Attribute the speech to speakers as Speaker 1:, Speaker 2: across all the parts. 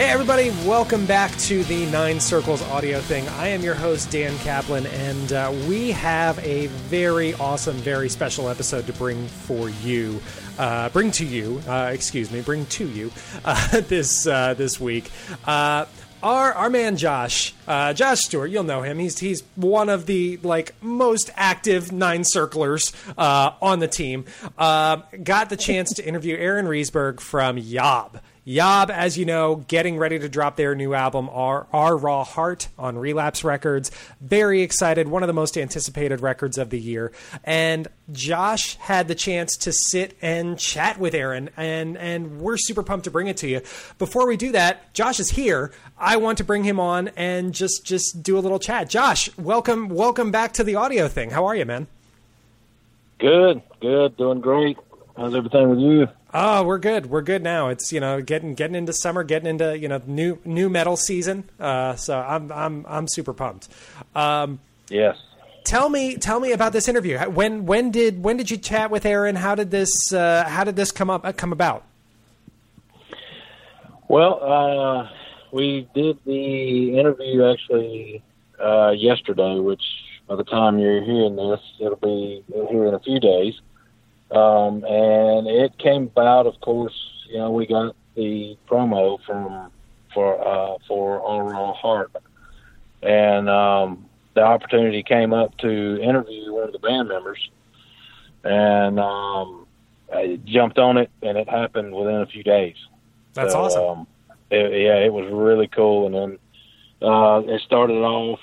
Speaker 1: Hey, everybody, welcome back to the Nine Circles audio thing. I am your host, Dan Kaplan, and uh, we have a very awesome, very special episode to bring for you. Uh, bring to you, uh, excuse me, bring to you uh, this uh, this week. Uh, our our man Josh, Josh Stewart, you'll know him. He's he's one of the like most active nine circlers on the team. Got the chance to interview Aaron Rieseberg from Yob. Yob, as you know, getting ready to drop their new album, Our, Our Raw Heart, on Relapse Records. Very excited. One of the most anticipated records of the year. And Josh had the chance to sit and chat with Aaron, and, and we're super pumped to bring it to you. Before we do that, Josh is here. I want to bring him on and just just do a little chat. Josh, welcome welcome back to the audio thing. How are you, man?
Speaker 2: Good, good, doing great. How's everything with you?
Speaker 1: Oh, we're good. We're good now. It's you know getting getting into summer, getting into you know new new metal season. Uh, so I'm I'm I'm super pumped. Um,
Speaker 2: yes.
Speaker 1: Tell me tell me about this interview. When when did when did you chat with Aaron? How did this uh, how did this come up uh, come about?
Speaker 2: Well, uh, we did the interview actually uh, yesterday, which by the time you're hearing this, it'll be here in a few days. Um, and it came about, of course, you know, we got the promo from for uh, for Our Raw Heart, and um, the opportunity came up to interview one of the band members, and um, I jumped on it, and it happened within a few days.
Speaker 1: That's so, awesome.
Speaker 2: Um, it, yeah, it was really cool, and then uh, it started off.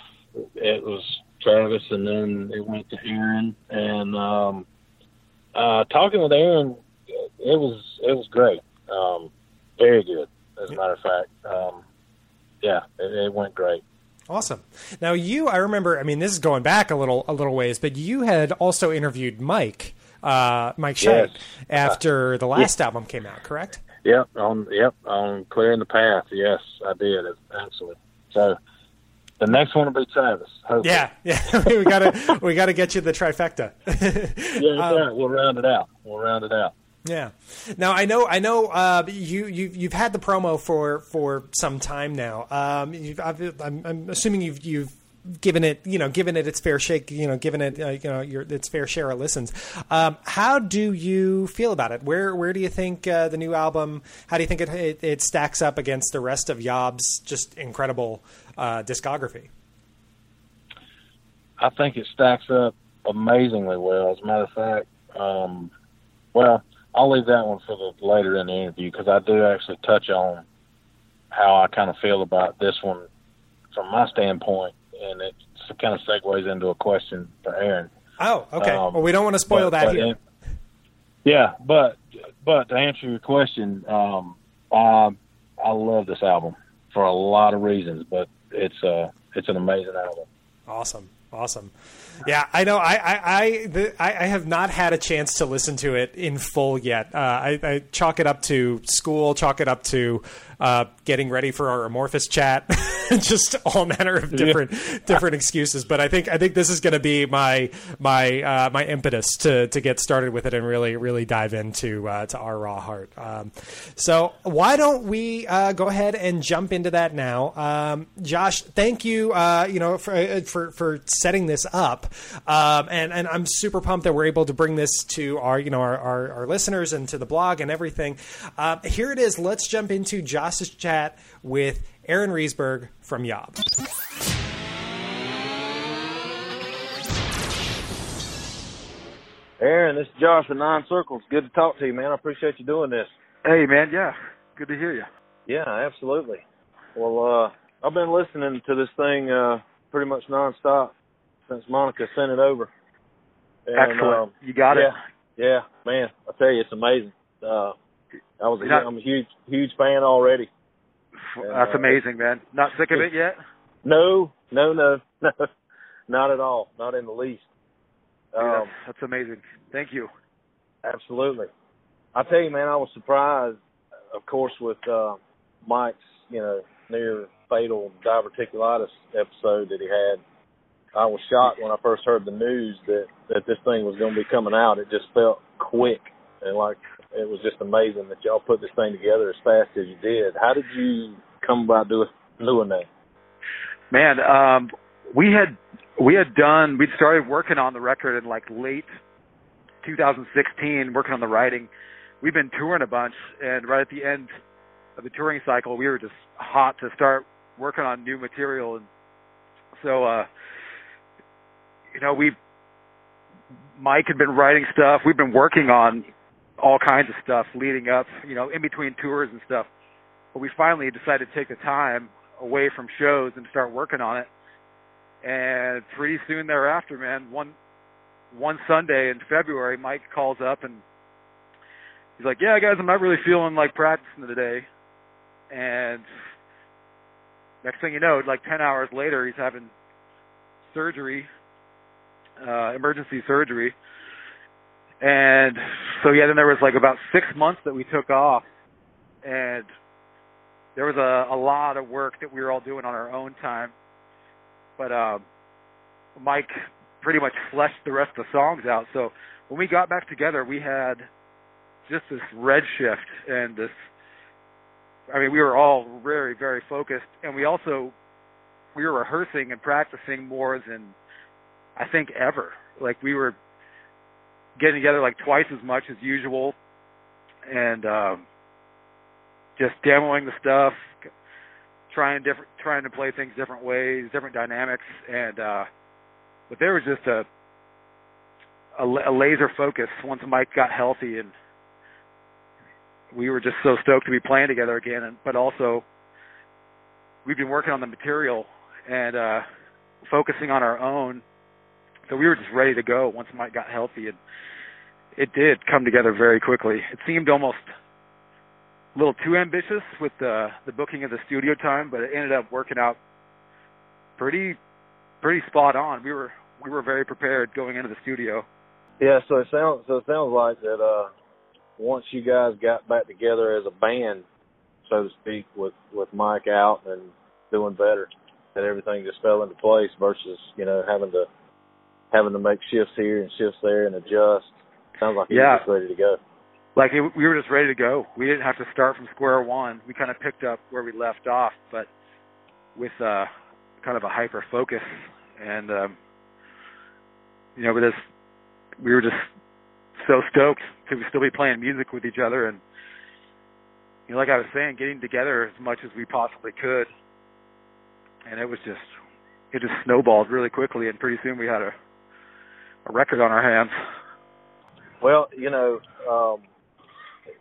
Speaker 2: It was Travis, and then it went to Aaron, and um, uh, talking with Aaron, it was it was great. Um, very good, as a matter of fact. Um, yeah, it, it went great.
Speaker 1: Awesome. Now you, I remember. I mean, this is going back a little a little ways, but you had also interviewed Mike, uh, Mike Shane, yes. after uh, the last yeah. album came out, correct?
Speaker 2: Yep. On yep on clearing the path. Yes, I did. Absolutely. So the next one will be Travis.
Speaker 1: Hopefully. Yeah, yeah. we gotta we gotta get you the trifecta.
Speaker 2: yeah, um, right. We'll round it out. We'll round it out.
Speaker 1: Yeah. Now I know I know uh, you you you've had the promo for for some time now. Um, I'm, I'm assuming you've you've given it, you know, given it its fair shake, you know, given it, uh, you know, your its fair share of listens. Um, how do you feel about it? Where where do you think uh, the new album? How do you think it, it, it stacks up against the rest of Yob's just incredible uh, discography?
Speaker 2: I think it stacks up amazingly well. As a matter of fact, um, well, I'll leave that one for the later in the interview because I do actually touch on how I kind of feel about this one from my standpoint and it kind of segues into a question for Aaron.
Speaker 1: Oh, okay. Um, well, we don't want to spoil but, that but here.
Speaker 2: Yeah, but but to answer your question, um, I I love this album for a lot of reasons, but it's uh it's an amazing album.
Speaker 1: Awesome, awesome. Yeah, I know. I I I, the, I, have not had a chance to listen to it in full yet. Uh, I, I, chalk it up to school, chalk it up to uh, getting ready for our Amorphis chat, just all manner of different yeah. different excuses. But I think I think this is going to be my my uh, my impetus to to get started with it and really really dive into uh, to our raw heart. Um, so why don't we uh, go ahead and jump into that now, um, Josh? Thank you, uh, you know, for for for setting this up, um, and and I'm super pumped that we're able to bring this to our you know our our, our listeners and to the blog and everything. here it is. Let's jump into Josh Josh's chat with Aaron Rieseberg from Yob.
Speaker 2: Aaron, this is Josh with Nine Circles. Good to talk to you, man. I appreciate you doing this.
Speaker 3: Hey, man. Yeah, good to hear you.
Speaker 2: Yeah, absolutely. Well, uh, I've been listening to this thing uh, pretty much nonstop since Monica sent it over.
Speaker 3: And, Excellent. Um, you got
Speaker 2: yeah, it. Yeah, man. I tell you, it's amazing. Uh, I was a, not, I'm a huge huge fan already.
Speaker 3: That's uh, amazing, man. Not sick of it yet?
Speaker 2: No, no, no, no, not at all. Not in the least.
Speaker 3: Um, that's, that's amazing. Thank you.
Speaker 2: Absolutely. I tell you, man, I was surprised, of course, with uh, Mike's, you know, near fatal diverticulitis episode that he had. I was shocked when I first heard the news that that this thing was going to be coming out. It just felt quick and like it was just amazing that y'all put this thing together as fast as you did. How did you come about doing doing that?
Speaker 3: Man, um, we had we had done we'd started working on the record in like late 2016, working on the writing. We've been touring a bunch, and right at the end of the touring cycle, we were just hot to start working on new material, and so uh, you know we Mike had been writing stuff. We've been working on all kinds of stuff leading up, you know, in between tours and stuff. But we finally decided to take the time away from shows and start working on it. And pretty soon thereafter, man, one one Sunday in February, Mike calls up and he's like, "Yeah, guys, I'm not really feeling like practicing today." And next thing you know, like 10 hours later, he's having surgery, uh, emergency surgery. And so yeah, then there was like about six months that we took off, and there was a, a lot of work that we were all doing on our own time. But um, Mike pretty much fleshed the rest of the songs out. So when we got back together, we had just this red shift and this. I mean, we were all very, very focused, and we also we were rehearsing and practicing more than I think ever. Like we were getting together like twice as much as usual, and um, just demoing the stuff, trying different, trying to play things different ways, different dynamics, and uh, but there was just a, a a laser focus once Mike got healthy, and we were just so stoked to be playing together again. And but also, we've been working on the material and uh, focusing on our own so we were just ready to go once Mike got healthy, and it did come together very quickly. It seemed almost a little too ambitious with the the booking of the studio time, but it ended up working out pretty pretty spot on. We were we were very prepared going into the studio.
Speaker 2: Yeah, so it sounds so it sounds like that uh once you guys got back together as a band, so to speak, with with Mike out and doing better, that everything just fell into place versus you know having to having to make shifts here and shifts there and adjust. Sounds like you're just ready to go.
Speaker 3: Like it, we were just ready to go. We didn't have to start from square one. We kind of picked up where we left off, but with uh kind of a hyper focus and um you know, with this we were just so stoked to still be playing music with each other and you know, like I was saying, getting together as much as we possibly could. And it was just it just snowballed really quickly and pretty soon we had a a record on our hands.
Speaker 2: Well, you know, um,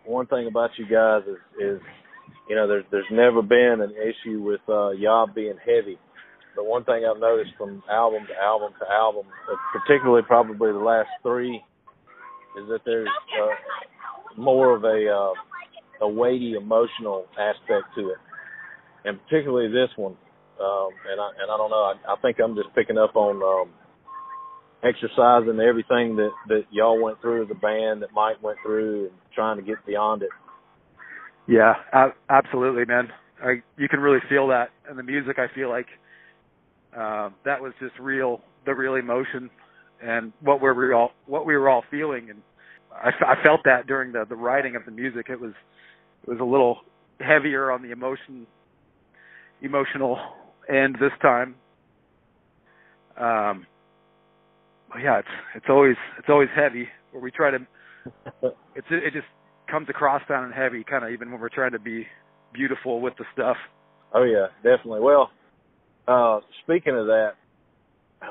Speaker 2: one thing about you guys is, is you know, there's there's never been an issue with uh, y'all being heavy. But one thing I've noticed from album to album to album, uh, particularly probably the last three, is that there's uh, more of a uh, a weighty emotional aspect to it, and particularly this one. Um, and I and I don't know. I, I think I'm just picking up on um, exercising everything that that y'all went through as a band, that Mike went through, and trying to get beyond it.
Speaker 3: Yeah, absolutely, man. I, you can really feel that in the music. I feel like uh, that was just real, the real emotion, and what we were all what we were all feeling, and I, I felt that during the the writing of the music. It was it was a little heavier on the emotion, emotional end this time. Um, yeah, it's it's always it's always heavy. Where we try to, it's it just comes across sounding heavy, kind of even when we're trying to be beautiful with the stuff.
Speaker 2: Oh yeah, definitely. Well, uh, speaking of that,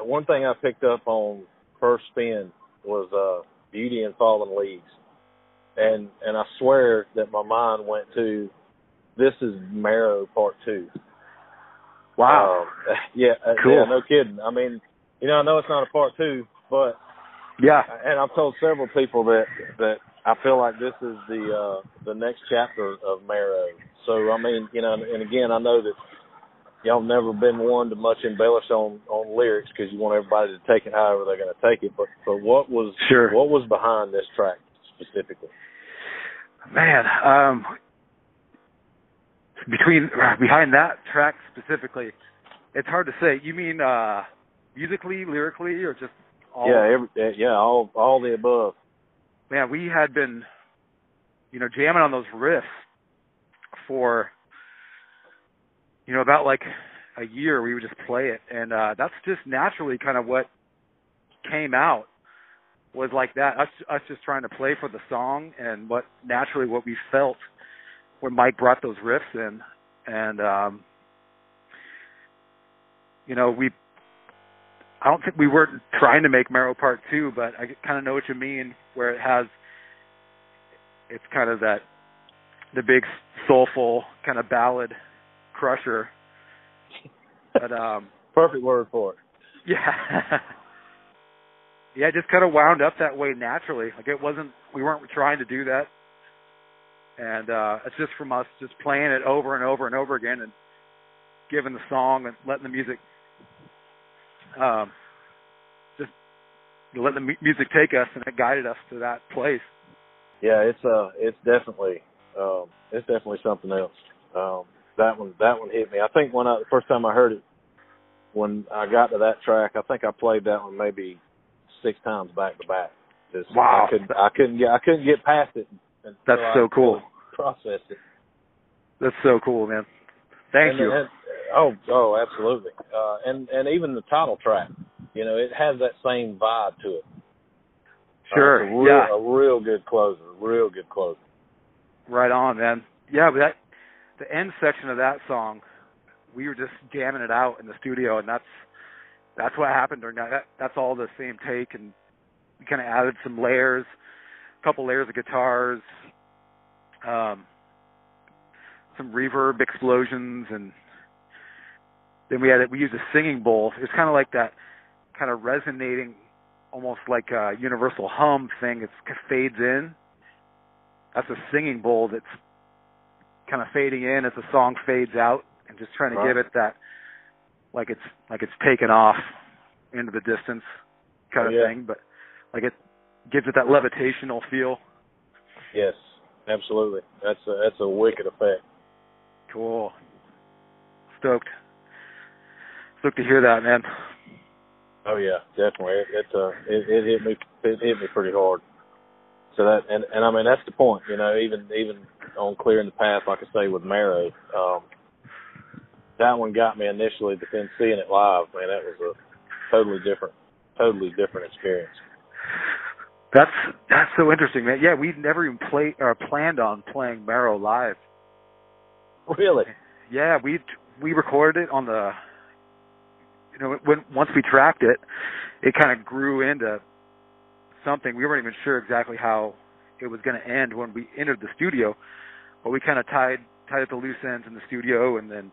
Speaker 2: one thing I picked up on first spin was uh, Beauty in Falling Leaves, and and I swear that my mind went to this is Marrow Part Two.
Speaker 3: Wow.
Speaker 2: Uh, yeah,
Speaker 3: cool.
Speaker 2: yeah, no kidding. I mean, you know, I know it's not a part two, but
Speaker 3: yeah,
Speaker 2: and I've told several people that that I feel like this is the uh the next chapter of Marrow. So I mean, you know, and again, I know that y'all never been one to much embellish on on lyrics because you want everybody to take it however they're going to take it. But but what was
Speaker 3: sure
Speaker 2: what was behind this track specifically?
Speaker 3: Man, um, between behind that track specifically, it's hard to say. You mean uh musically, lyrically, or just all?
Speaker 2: Yeah, every, yeah, all all the above.
Speaker 3: Man, we had been, you know, jamming on those riffs for you know, about like a year we would just play it and uh that's just naturally kind of what came out was like that us us just trying to play for the song and what naturally what we felt when Mike brought those riffs in and um you know we I don't think we were trying to make Marrow Part 2 but I kind of know what you mean where it has it's kind of that the big soulful kind of ballad crusher. But um
Speaker 2: perfect word for it.
Speaker 3: Yeah. Yeah, it just kind of wound up that way naturally. Like it wasn't, we weren't trying to do that, and uh it's just from us just playing it over and over and over again, and giving the song and letting the music, um, just letting the music take us, and it guided us to that place.
Speaker 2: yeah it's uh it's definitely um it's definitely something else um that one that one hit me i think when i the first time i heard it when i got to that track i think i played that one maybe six times back to back Just-
Speaker 3: Wow.
Speaker 2: i couldn't i couldn't get i couldn't get past it
Speaker 3: That's
Speaker 2: I
Speaker 3: so cool.
Speaker 2: really processed it
Speaker 3: That's so cool, man. Thank
Speaker 2: And-
Speaker 3: you.
Speaker 2: and- oh, oh, absolutely. Uh, and and even the title track, you know, it has that same vibe to it. Uh,
Speaker 3: Sure.
Speaker 2: it's a real,
Speaker 3: yeah.
Speaker 2: a real good closer. Real good closer.
Speaker 3: Right on, man. Yeah, but that the end section of that song, we were just jamming it out in the studio, and that's that's what happened during that. that that's all the same take, and we kind of added some layers, a couple layers of guitars, um, some reverb explosions, and then we had it. We used a singing bowl. It was kind of like that, kind of resonating, almost like a universal hum thing. It fades in that's a singing bowl that's kind of fading in as the song fades out and just trying to
Speaker 2: Right.
Speaker 3: give it that like it's like it's taken off into the distance kind
Speaker 2: Oh,
Speaker 3: of
Speaker 2: yeah.
Speaker 3: thing but like it gives it that levitational feel
Speaker 2: Yes, absolutely. That's a that's a wicked effect.
Speaker 3: cool stoked stoked to hear that man
Speaker 2: Oh yeah, definitely. It it, uh, it it hit me it hit me pretty hard. So that and and I mean that's the point, you know. Even even on clearing the path, like I say with Marrow, um, that one got me initially, but then seeing it live, man, that was a totally different, totally different experience.
Speaker 3: that's that's so interesting man yeah we never even played or planned on playing marrow live
Speaker 2: Really?
Speaker 3: Yeah, we we recorded it on the you know when once we tracked it, it kind of grew into something. We weren't even sure exactly how it was going to end when we entered the studio, but we kind of tied tied up the loose ends in the studio and then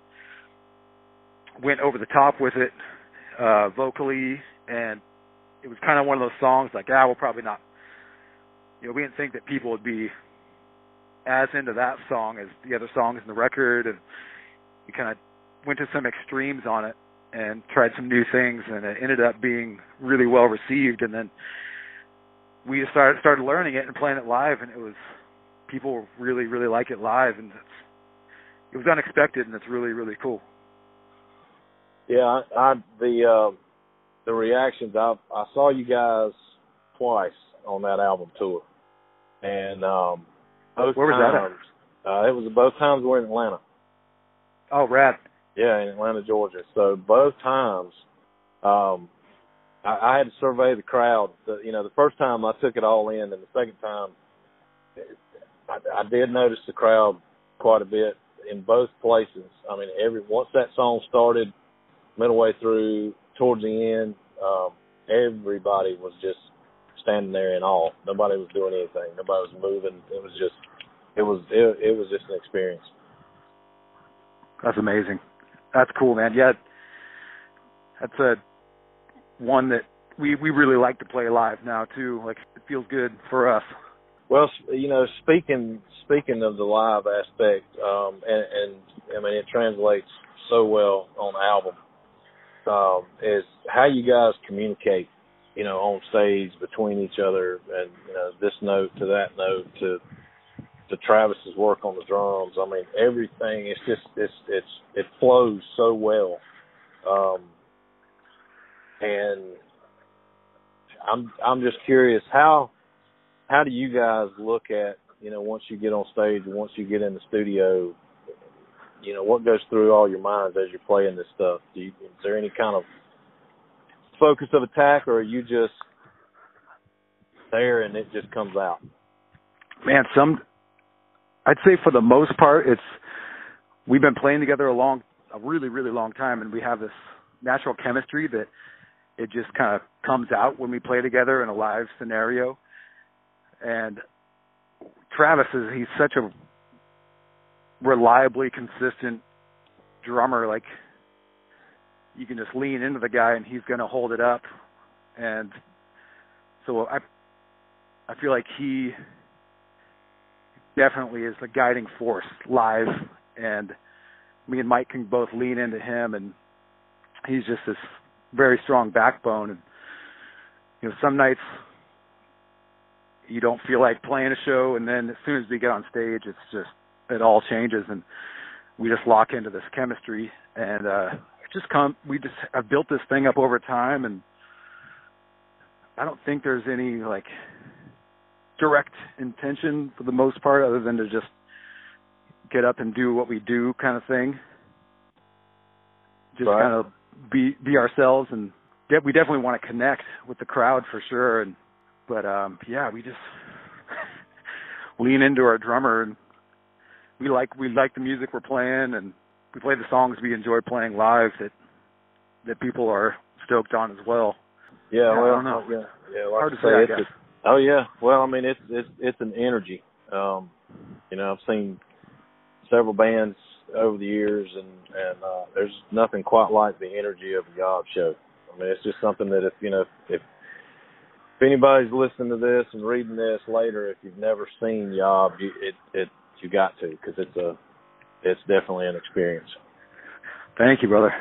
Speaker 3: went over the top with it uh vocally. And it was kind of one of those songs like ah we'll probably not you know we didn't think that people would be as into that song as the other songs in the record. And we kind of went to some extremes on it and tried some new things and it ended up being really well received and then we just started started learning it and playing it live and it was people really really like it live and it's it was unexpected and it's really really cool
Speaker 2: Yeah, I, I the uh, the reactions. I I saw you guys twice on that album tour, and um, both
Speaker 3: Where was that at?
Speaker 2: times uh, it was both times we're in Atlanta.
Speaker 3: oh rad
Speaker 2: Yeah, in Atlanta, Georgia. So both times, um, I, I had to survey the crowd. The, you know, the first time I took it all in, and the second time, I, I did notice the crowd quite a bit in both places. I mean, every once that song started, middle way through, towards the end, um, everybody was just standing there in awe. Nobody was doing anything. Nobody was moving. It was just, it was, it, it was just an experience.
Speaker 3: that's amazing that's cool man. Yeah. That's a one that we we really like to play live now too. Like it feels good for us.
Speaker 2: Well, you know, speaking speaking of the live aspect, um, and, and I mean it translates so well on album. Um, is how you guys communicate, you know, on stage between each other, and you know, this note to that note to to Travis's work on the drums. I mean, everything. It's just it's it's it flows so well, um, and I'm I'm just curious how how do you guys look at you know once you get on stage once you get in the studio you know, what goes through all your minds as you're playing this stuff? Do you, is there any kind of focus of attack, or are you just there and it just comes out?
Speaker 3: Man, some I'd say for the most part, it's we've been playing together a long, a really, really long time, and we have this natural chemistry that it just kind of comes out when we play together in a live scenario. And Travis is he's such a reliably consistent drummer. Like you can just lean into the guy and he's going to hold it up. And so I, I feel like he definitely is the guiding force live. And me and Mike can both lean into him, and he's just this very strong backbone. And you know, some nights you don't feel like playing a show, and then as soon as we get on stage, it's just it all changes, and we just lock into this chemistry, and uh, just come. We just have built this thing up over time, and I don't think there's any like direct intention for the most part, other than to just get up and do what we do, kind of thing. Just
Speaker 2: right.
Speaker 3: kind of be be ourselves, and de- we definitely want to connect with the crowd for sure. And but um yeah, we just lean into our drummer, and we like we like the music we're playing, and we play the songs we enjoy playing live that that people are stoked on as well.
Speaker 2: Yeah,
Speaker 3: Yeah, I don't know.
Speaker 2: yeah, yeah. Like
Speaker 3: Hard to
Speaker 2: say,
Speaker 3: say, I
Speaker 2: it's
Speaker 3: guess.
Speaker 2: a- oh yeah. Well, I mean, it's it's it's an energy. Um, you know, I've seen several bands over the years, and and uh, there's nothing quite like the energy of a Yob show. I mean, it's just something that if you know if if anybody's listening to this and reading this later, if you've never seen Yob, you, it it you got to because it's a it's definitely an experience.
Speaker 3: Thank you, brother.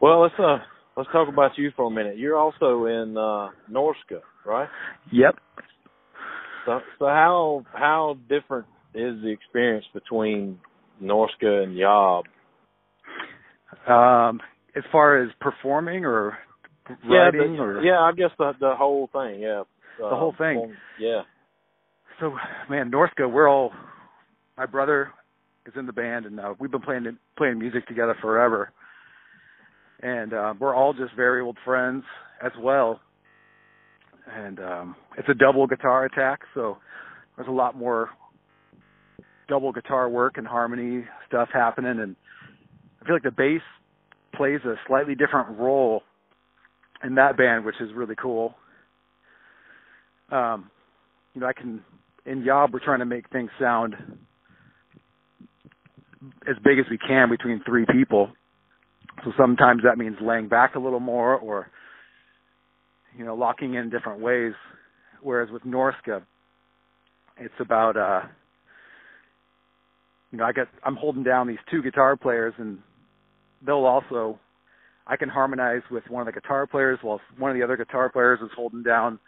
Speaker 2: Well, let's uh let's talk about you for a minute. You're also in uh Norska, right?
Speaker 3: Yep.
Speaker 2: So so how how different is the experience between Norska and Yob?
Speaker 3: Um, as far as performing or
Speaker 2: Yeah,
Speaker 3: writing
Speaker 2: the,
Speaker 3: or
Speaker 2: yeah, I guess the the whole thing, yeah.
Speaker 3: The whole thing.
Speaker 2: um, Yeah.
Speaker 3: So, man, Norska, we're all. My brother is in the band, and uh, we've been playing playing music together forever. And uh, we're all just very old friends as well. And um, it's a double guitar attack, so there's a lot more double guitar work and harmony stuff happening. And I feel like the bass plays a slightly different role in that band, which is really cool. Um, you know, I can in Yob we're trying to make things sound as big as we can between three people. So sometimes that means laying back a little more or you know, locking in different ways. Whereas with Norska, it's about uh you know, I get I'm holding down these two guitar players and they'll also I can harmonize with one of the guitar players while one of the other guitar players is holding down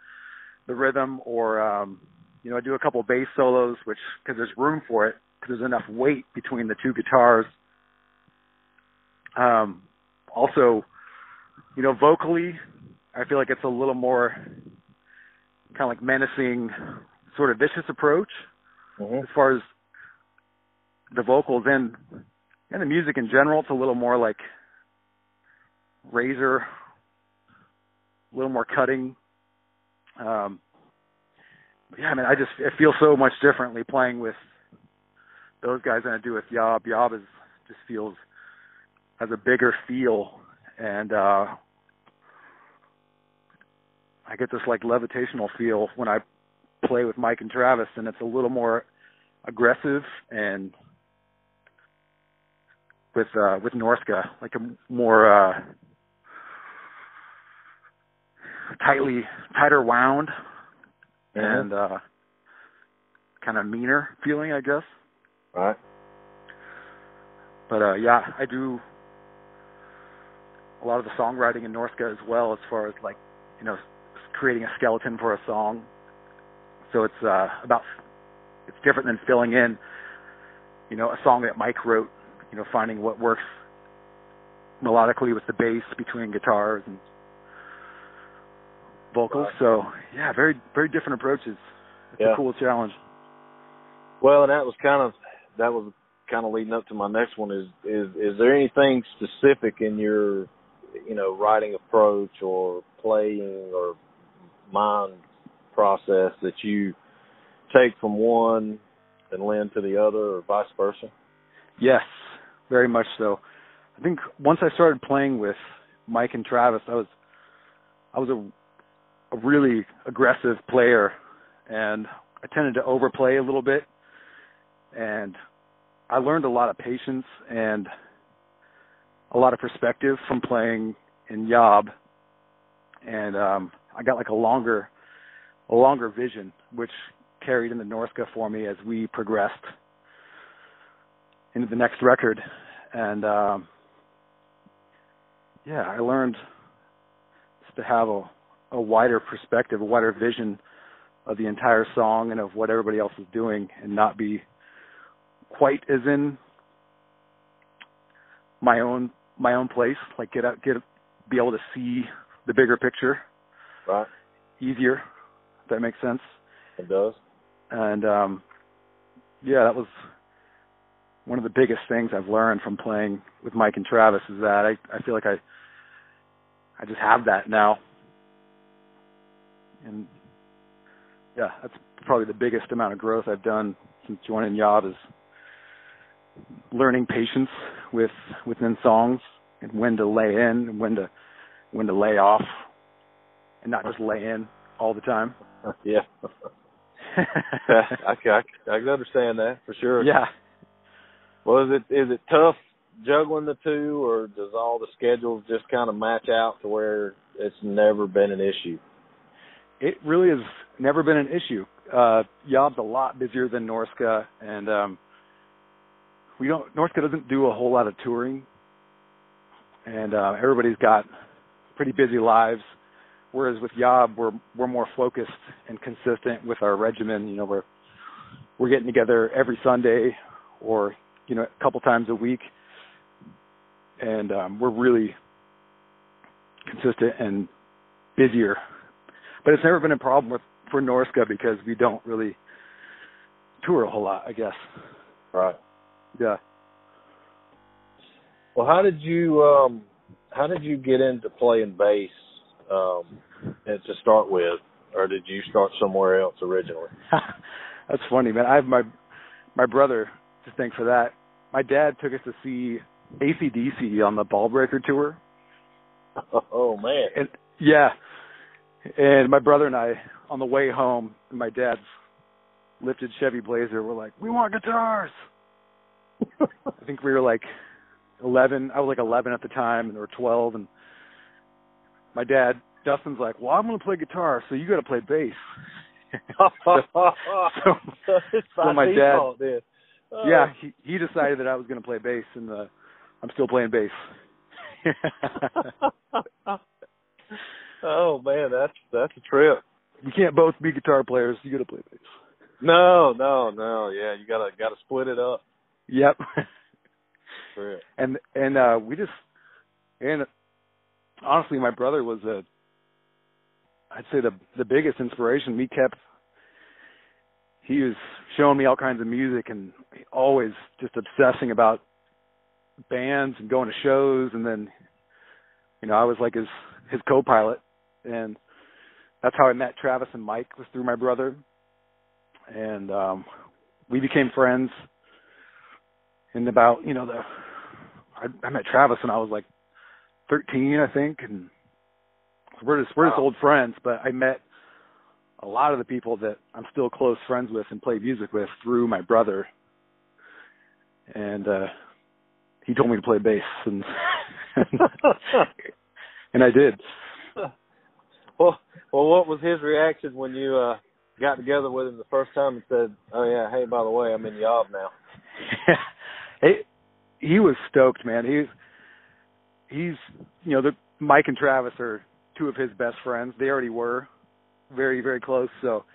Speaker 3: the rhythm or um you know, I do a couple bass solos which cuz there's room for it because there's enough weight between the two guitars. Um also, you know, vocally I feel like it's a little more kind of like menacing sort of vicious approach
Speaker 2: hmm
Speaker 3: as far as the vocals and and the music in general. It's a little more like razor, a little more cutting. Um, yeah, I mean, I just I feel so much differently playing with those guys than I do with Yob. Yob is just feels has a bigger feel, and uh, I get this like levitational feel when I play with Mike and Travis, and it's a little more aggressive and with uh with Norska, like a more uh tightly tighter wound
Speaker 2: Mhm.
Speaker 3: and uh kind of meaner feeling, I guess.
Speaker 2: Right.
Speaker 3: But uh yeah, I do a lot of the songwriting in Norska as well as far as like, you know, creating a skeleton for a song. So it's uh about it's different than filling in, you know, a song that Mike wrote, you know, finding what works melodically with the bass between guitars and vocals. So yeah, very very different approaches. It's
Speaker 2: Yeah.
Speaker 3: a cool challenge.
Speaker 2: Well, and that was kind of that was kind of leading up to my next one is is is there anything specific in your you know writing approach or playing or mind process that you take from one and lend to the other or vice versa?
Speaker 3: Yes, very much so. I think once I started playing with Mike and Travis, I was I was a, a really aggressive player, and I tended to overplay a little bit, and I learned a lot of patience and a lot of perspective from playing in Yob, and um, I got like a longer a longer vision, which carried into Norska for me as we progressed into the next record, and um, yeah, I learned to have a, a wider perspective, a wider vision of the entire song and of what everybody else is doing, and not be quite as in my own my own place. Like get out, get be able to see the bigger picture.
Speaker 2: Right.
Speaker 3: Easier. If that makes sense.
Speaker 2: It does.
Speaker 3: And um yeah, that was one of the biggest things I've learned from playing with Mike and Travis is that I I feel like I I just have that now. And yeah, that's probably the biggest amount of growth I've done since joining Yob is learning patience with within songs and when to lay in and when to when to lay off and not just lay in all the time.
Speaker 2: Yeah. I, I, I can understand that for sure.
Speaker 3: Yeah.
Speaker 2: Well, is it is it tough juggling the two, or does all the schedules just kind of match out to where it's never been an issue?
Speaker 3: It really has never been an issue. Uh Yob's a lot busier than Norska, and um we don't Norska doesn't do a whole lot of touring, and uh everybody's got pretty busy lives. Whereas with Yob, we're we're more focused and consistent with our regimen. You know, we're we're getting together every Sunday, or you know, a couple times a week, and um, we're really consistent and busier. But it's never been a problem with for Norska because we don't really tour a whole lot, I guess.
Speaker 2: Right.
Speaker 3: Yeah.
Speaker 2: Well, how did you um how did you get into playing bass um and to start with, or did you start somewhere else originally?
Speaker 3: That's funny, man. I have my my brother to thank for that. My dad took us to see AC/DC on the Ballbreaker tour.
Speaker 2: Oh man.
Speaker 3: And yeah. And my brother and I on the way home my dad's lifted Chevy Blazer were like, "We want guitars." I think we were like 11. I was like 11 at the time, and or 12. And my dad, Dustin's like, "Well, I'm going to play guitar, so you got to play bass." so, so my dad,
Speaker 2: oh.
Speaker 3: yeah, he he decided that I was going to play bass, and uh, I'm still playing bass.
Speaker 2: oh man, that's that's a trip.
Speaker 3: You can't both be guitar players. You got to play bass.
Speaker 2: No, no, no. Yeah, you gotta gotta split it up.
Speaker 3: Yep. And and uh we just and honestly my brother was a I'd say the the biggest inspiration. We kept he was showing me all kinds of music and always just obsessing about bands and going to shows. And then you know I was like his his co-pilot. And that's how I met Travis and Mike was through my brother. And um we became friends in about you know the I, I met Travis when I was like 13 I think and we're just we're just
Speaker 2: Wow.
Speaker 3: old friends but I met a lot of the people that I'm still close friends with and play music with through my brother and uh he told me to play bass and and I did
Speaker 2: well, well, what was his reaction when you uh got together with him the first time and said, "Oh yeah, hey, by the way, I'm in Yob now."
Speaker 3: it, he was stoked, man. He's he's you know the Mike and Travis are two of his best friends. They already were very very close, so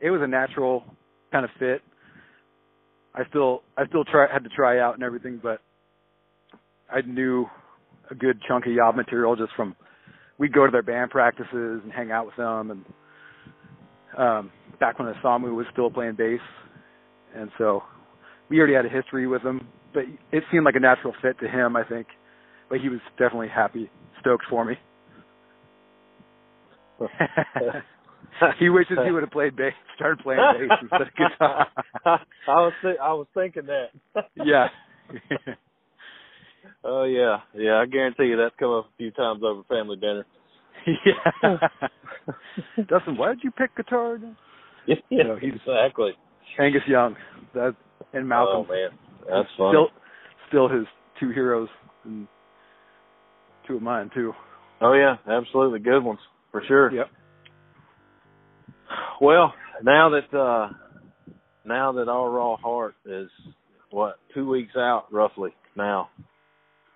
Speaker 3: it was a natural kind of fit. I still I still try had to try out and everything, but I knew a good chunk of Yob material just from we'd go to their band practices and hang out with them and um back when Isamu was still playing bass and so we already had a history with them but it seemed like a natural fit to him. I think, but he was definitely happy, stoked for me. he wishes he would have played bass, started playing bass instead of guitar.
Speaker 2: I was th- I was thinking that.
Speaker 3: yeah.
Speaker 2: oh yeah, yeah. I guarantee you that's come up a few times over family dinner.
Speaker 3: yeah. Dustin, why did you pick guitar?
Speaker 2: Yeah,
Speaker 3: You know, he's-
Speaker 2: exactly.
Speaker 3: Angus Young, that and Malcolm.
Speaker 2: Oh man, that's funny.
Speaker 3: Still, still his two heroes and two of mine too.
Speaker 2: Oh yeah, absolutely good ones for sure.
Speaker 3: Yep.
Speaker 2: Well, now that uh now that our raw heart is what two weeks out roughly now,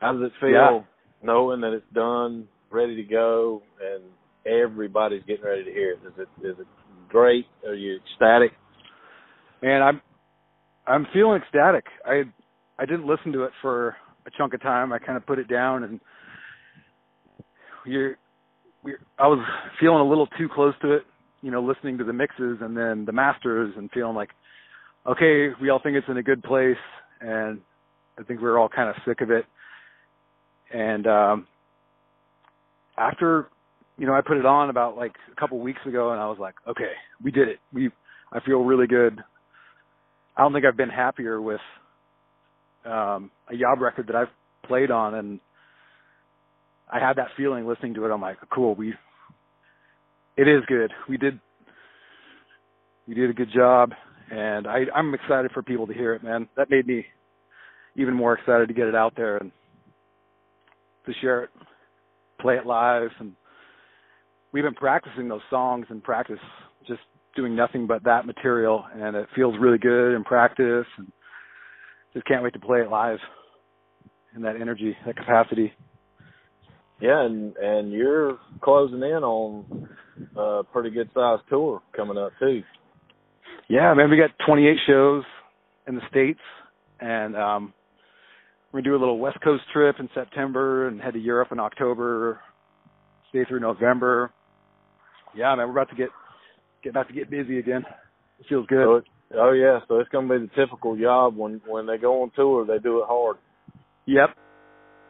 Speaker 2: how does it feel
Speaker 3: Yeah.
Speaker 2: knowing that it's done, ready to go, and everybody's getting ready to hear it? Is it is it great? Are you ecstatic?
Speaker 3: Man, I'm I'm feeling ecstatic. I I didn't listen to it for a chunk of time. I kind of put it down and you're we I was feeling a little too close to it, you know, listening to the mixes and then the masters and feeling like okay, we all think it's in a good place and I think we were all kind of sick of it. And um after you know, I put it on about like a couple weeks ago and I was like, okay, we did it. We I feel really good. I don't think I've been happier with um a Yob record that I've played on and I had that feeling listening to it. I'm like, cool, we it is good. We did we did a good job and I I'm excited for people to hear it, man. That made me even more excited to get it out there and to share it, play it live and we've been practicing those songs in practice just doing nothing but that material and it feels really good in practice and just can't wait to play it live in that energy, that capacity.
Speaker 2: Yeah, and and you're closing in on a pretty good sized tour coming up too.
Speaker 3: Yeah, man, we got 28 shows in the states, and um, we're gonna do a little West Coast trip in September and head to Europe in October, stay through November. Yeah, man, we're about to get get about to get busy again. It feels good.
Speaker 2: So it, oh yeah, so it's gonna be the typical Yob when when they go on tour, they do it hard.
Speaker 3: Yep,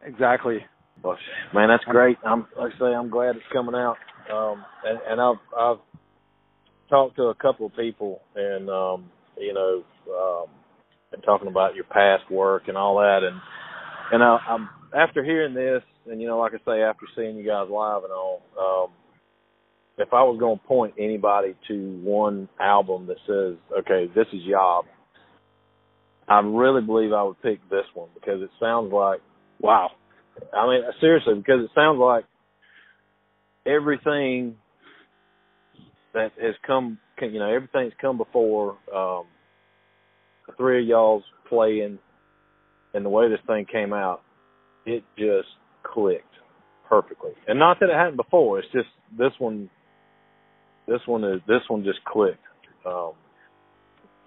Speaker 3: exactly.
Speaker 2: Gosh, man, that's great. I'm like I say, I'm glad it's coming out. Um, and, and I've I've talked to a couple of people, and um, you know, um, and talking about your past work and all that, and and I, I'm after hearing this, and you know, like I say, after seeing you guys live and all, um, if I was going to point anybody to one album that says, okay, this is Yob, I really believe I would pick this one because it sounds like
Speaker 3: Wow.
Speaker 2: I mean, seriously, because it sounds like everything that has come, you know, everything's come before um, the three of y'all's playing, and the way this thing came out, it just clicked perfectly. And not that it hadn't before. It's just this one. This one is this one just clicked. Um,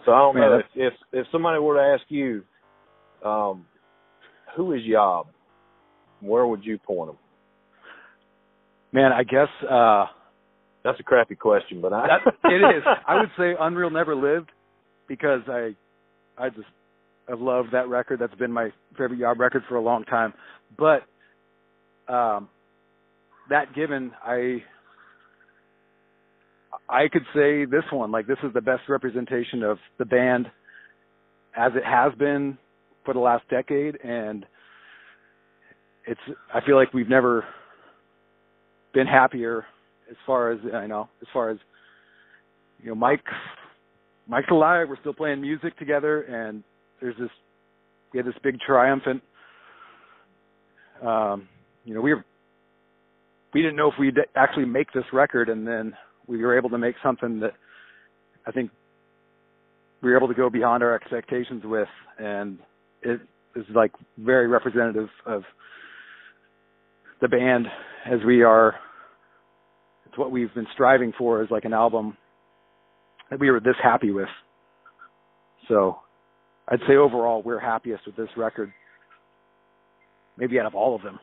Speaker 2: so I don't
Speaker 3: Man,
Speaker 2: know if, if if somebody were to ask you, um, who is Yob? Where would you point them?
Speaker 3: Man, I guess uh
Speaker 2: That's a crappy question, but I
Speaker 3: that, it is. I would say Unreal Never Lived because I I just I've loved that record. That's been my favorite Yob record for a long time. But um that given I I could say this one, like this is the best representation of the band as it has been for the last decade and it's I feel like we've never been happier as far as I know, as far as you know, Mike Mike's alive, we're still playing music together and there's this we had this big triumphant um you know, we were we didn't know if we'd actually make this record and then we were able to make something that I think we were able to go beyond our expectations with and it is like very representative of the band as we are. It's what we've been striving for is like an album that we were this happy with. So i'd say overall we're happiest with this record maybe out of all of them.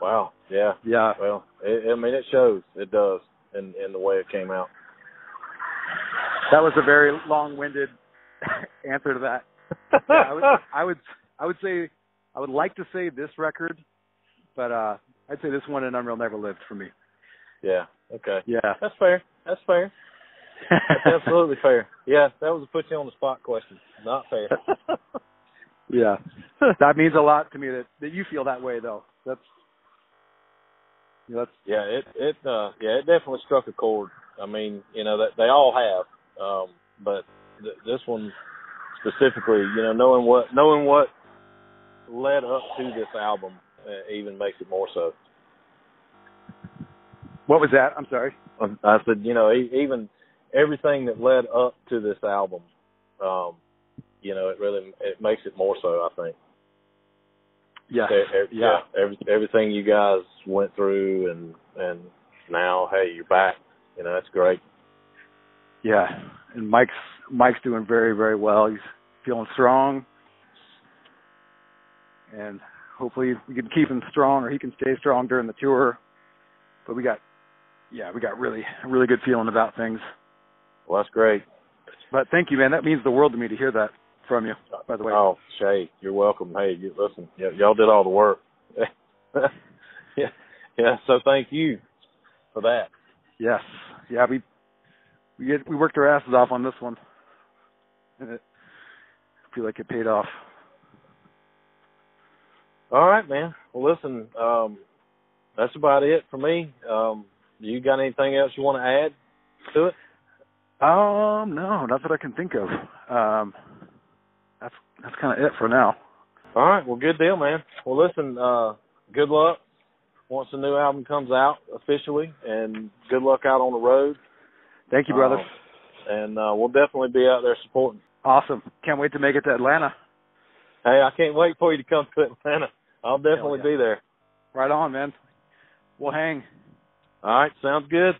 Speaker 2: Wow, yeah.
Speaker 3: yeah.
Speaker 2: Well, it, I mean, it shows. It does in in the way it came out.
Speaker 3: that was a very long-winded answer to that yeah, I would, I would, I would say, I would like to say this record, but uh I'd say this one and Unreal Never Lived for me.
Speaker 2: Yeah. Okay.
Speaker 3: Yeah.
Speaker 2: That's fair. That's fair. That's absolutely fair. Yeah, that was a put you on the spot question. Not fair.
Speaker 3: yeah. that means a lot to me that that you feel that way though. That's that's
Speaker 2: Yeah, it it uh yeah, it definitely struck a chord. I mean, you know that they all have, um, but th- this one specifically, you know, knowing what knowing what led up to this album uh, even makes it more so.
Speaker 3: what was that? I'm sorry.
Speaker 2: Um, I said, you know, even everything that led up to this album, um, you know, it really it makes it more so. I think. E- e-
Speaker 3: Yeah.
Speaker 2: Every, everything you guys went through, and and now, hey, you're back. You know, that's great.
Speaker 3: Yeah. And Mike's Mike's doing very, very well. He's feeling strong. And hopefully we can keep him strong or he can stay strong during the tour. But we got yeah, we got really really good feeling about things.
Speaker 2: Well, that's great.
Speaker 3: But thank you, man. That means the world to me to hear that from you, by the way.
Speaker 2: Oh, Shay, you're welcome. Hey, you, listen, y- y'all did all the work. yeah, yeah. So thank you for that.
Speaker 3: Yes. Yeah, we we get we worked our asses off on this one. And it I feel like it paid off.
Speaker 2: All right, man. Well, listen, um, that's about it for me. Um, you got anything else you want to add to it?
Speaker 3: Um, no, not that I can think of. Um that's that's kinda it for now.
Speaker 2: All right. Well, good deal, man. Well, listen. Uh, good luck once the new album comes out officially, and good luck out on the road.
Speaker 3: Thank you, brother.
Speaker 2: Um, and uh, we'll definitely be out there supporting.
Speaker 3: awesome. Can't wait to make it to Atlanta.
Speaker 2: Hey, I can't wait for you to come to Atlanta. I'll definitely
Speaker 3: yeah.
Speaker 2: be there.
Speaker 3: Right on, man. We'll hang.
Speaker 2: All right, sounds good.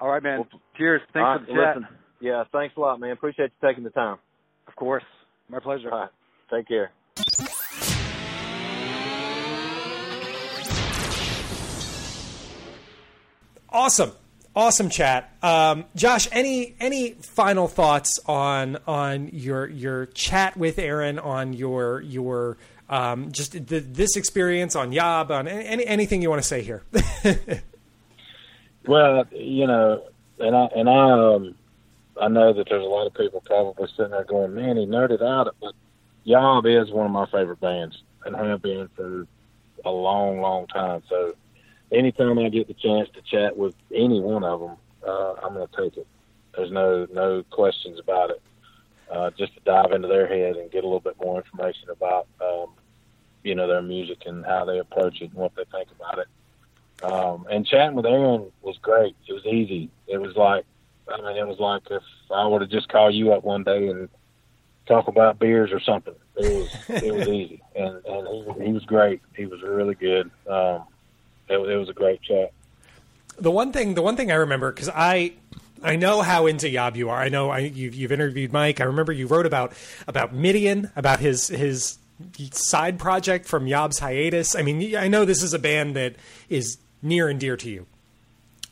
Speaker 3: All right, man.
Speaker 2: Well,
Speaker 3: Cheers. Thanks
Speaker 2: all
Speaker 3: for the chat.
Speaker 2: listen. Yeah, thanks a lot, man. Appreciate you taking the time.
Speaker 3: Of course. My pleasure.
Speaker 2: All right, take care.
Speaker 1: Awesome, awesome chat. Um, Josh, any any final thoughts on on your your chat with Aaron on your your um, just the, this experience on Yob on any anything you want to say here?
Speaker 2: Well, you know, and I and I um I know that there's a lot of people probably sitting there going, "Man, he nerded out," it, but Yob is one of my favorite bands and have been for a long, long time. So, anytime I get the chance to chat with any one of them, uh, I'm going to take it. There's no no questions about it. Uh, just to dive into their head and get a little bit more information about, um, you know, their music and how they approach it and what they think about it. Um, and chatting with Aaron was great. It was easy. It was like, I mean, it was like if I would have just called you up one day and talk about beers or something. It was it was easy, and and he, he was great. He was really good. Um, it, it was a great chat.
Speaker 1: the one thing the one thing I remember because I I know how into Yob you are. I know I, you've, you've interviewed Mike. I remember you wrote about about Middian about his his side project from Yob's hiatus. I mean, I know this is a band that is near and dear to you.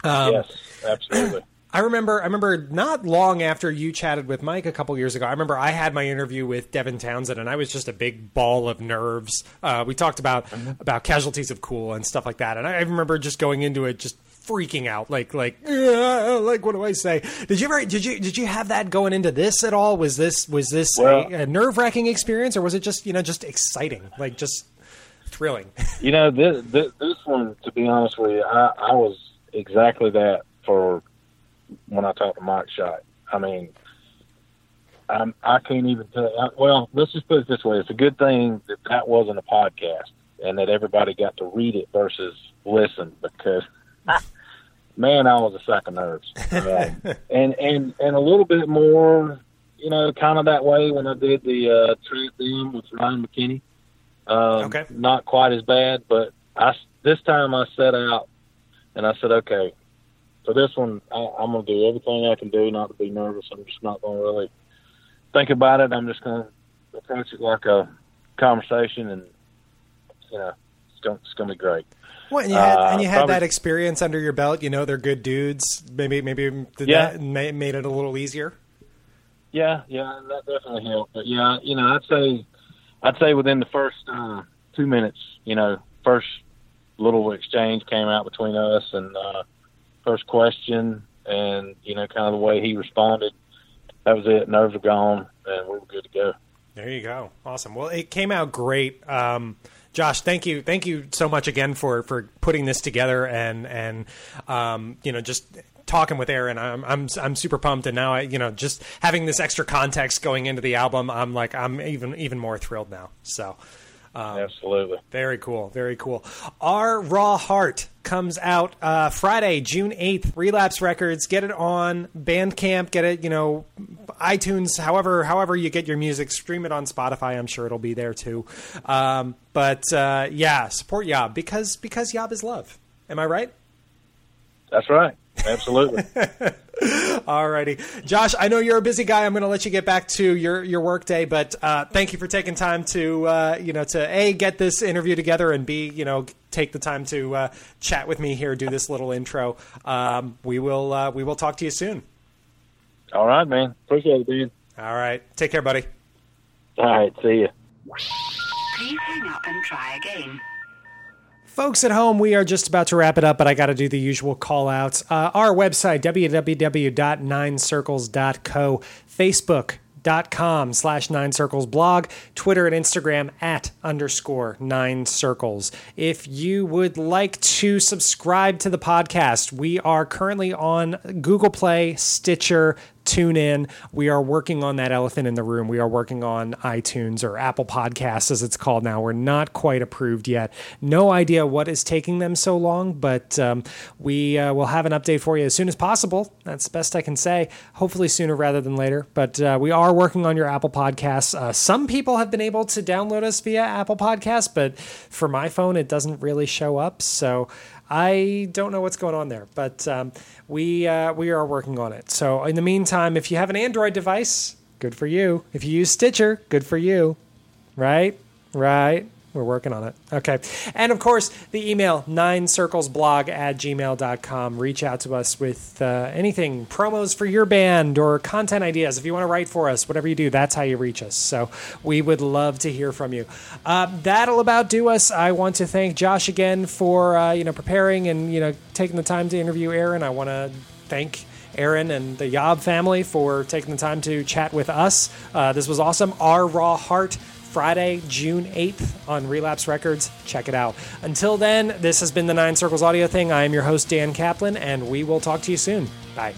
Speaker 1: Um,
Speaker 2: yes, absolutely.
Speaker 1: I remember I remember not long after you chatted with Mike a couple years ago. I remember I had my interview with Devin Townsend and I was just a big ball of nerves. Uh, we talked about about casualties of cool and stuff like that. And I remember just going into it just freaking out like like "Uh, like what do I say? Did you ever did you did you have that going into this at all? Was this was this
Speaker 2: Well-
Speaker 1: a, a nerve-wracking experience or was it just, you know, just exciting? Like just thrilling.
Speaker 2: You know, this, this this one, to be honest with you, I, I was exactly that for when I talked to Mike Scheidt. I mean, I'm, I can't even tell. I, well, let's just put it this way: it's a good thing that that wasn't a podcast and that everybody got to read it versus listen, because man, I was a sack of nerves, um, and and and a little bit more, you know, kind of that way when I did the uh, Trap Them with Ryan McKenney. Um,
Speaker 1: Okay.
Speaker 2: Not quite as bad, but I this time I set out and I said, okay, for this one, I, I'm going to do everything I can do not to be nervous. I'm just not going to really think about it. I'm just going to approach it like a conversation, and you know, it's going it's to be great.
Speaker 1: Well, and you had,
Speaker 2: Uh,
Speaker 1: and you had
Speaker 2: probably-
Speaker 1: that experience under your belt. You know, they're good dudes. Maybe, maybe did
Speaker 2: Yeah.
Speaker 1: that ma- made it a little easier.
Speaker 2: Yeah, yeah, that definitely helped. But yeah, you know, I'd say, I'd say within the first uh, two minutes, you know, first little exchange came out between us, and uh, first question, and you know, kind of the way he responded, that was it. Nerves were gone, and we were good to go.
Speaker 1: There you go. Awesome. Well, it came out great. Um, Josh, thank you, thank you so much again for for putting this together and and um, you know just talking with Aaron. I'm I'm I'm super pumped, and now I you know just having this extra context going into the album, I'm like I'm even even more thrilled now. So.
Speaker 2: Um, Absolutely.
Speaker 1: Very cool. Very cool. Our Raw Heart comes out uh, Friday, June 8th. Relapse Records. Get it on Bandcamp. Get it, you know, iTunes, however however you get your music. Stream it on Spotify. I'm sure it'll be there too. Um, but uh, yeah, support Yob because because Yob is love. Am I right?
Speaker 2: That's right. Absolutely.
Speaker 1: Alrighty, Josh. I know you're a busy guy. I'm going to let you get back to your your work day, but uh, thank you for taking time to uh, you know to a get this interview together and b you know take the time to uh, chat with me here, do this little intro. Um, we will uh, we will talk to you soon.
Speaker 2: All right, man. Appreciate it, dude.
Speaker 1: All right. Take care, buddy.
Speaker 2: All right. See you.
Speaker 4: Please hang up and try again.
Speaker 1: Folks at home, we are just about to wrap it up, but I got to do the usual call outs. Uh, our website, www.ninecircles.co, Facebook.com slash nine circles blog, Twitter and Instagram at underscore nine circles. If you would like to subscribe to the podcast, we are currently on Google Play, Stitcher, tune in. We are working on that elephant in the room. We are working on iTunes or Apple Podcasts, as it's called now. We're not quite approved yet. No idea what is taking them so long, but um, we uh, will have an update for you as soon as possible. That's the best I can say. Hopefully sooner rather than later. But uh, we are working on your Apple Podcasts. Uh, some people have been able to download us via Apple Podcasts, but for my phone, it doesn't really show up. So I don't know what's going on there, but um, we uh, we are working on it. So in the meantime, if you have an Android device, good for you. If you use Stitcher, good for you. Right, right. We're working on it. Okay. And of course, the email, nine circles blog at gmail.com. Reach out to us with uh, anything, promos for your band or content ideas. If you want to write for us, whatever you do, that's how you reach us. So we would love to hear from you. Uh, that'll about do us. I want to thank Josh again for, uh, you know, preparing and, you know, taking the time to interview Aaron. I want to thank Aaron and the Yob family for taking the time to chat with us. Uh, this was awesome. Our Raw Heart Friday, June 8th on Relapse Records. Check it out. Until then, this has been the Nine Circles Audio Thing. I am your host, Dan Kaplan, and we will talk to you soon. Bye.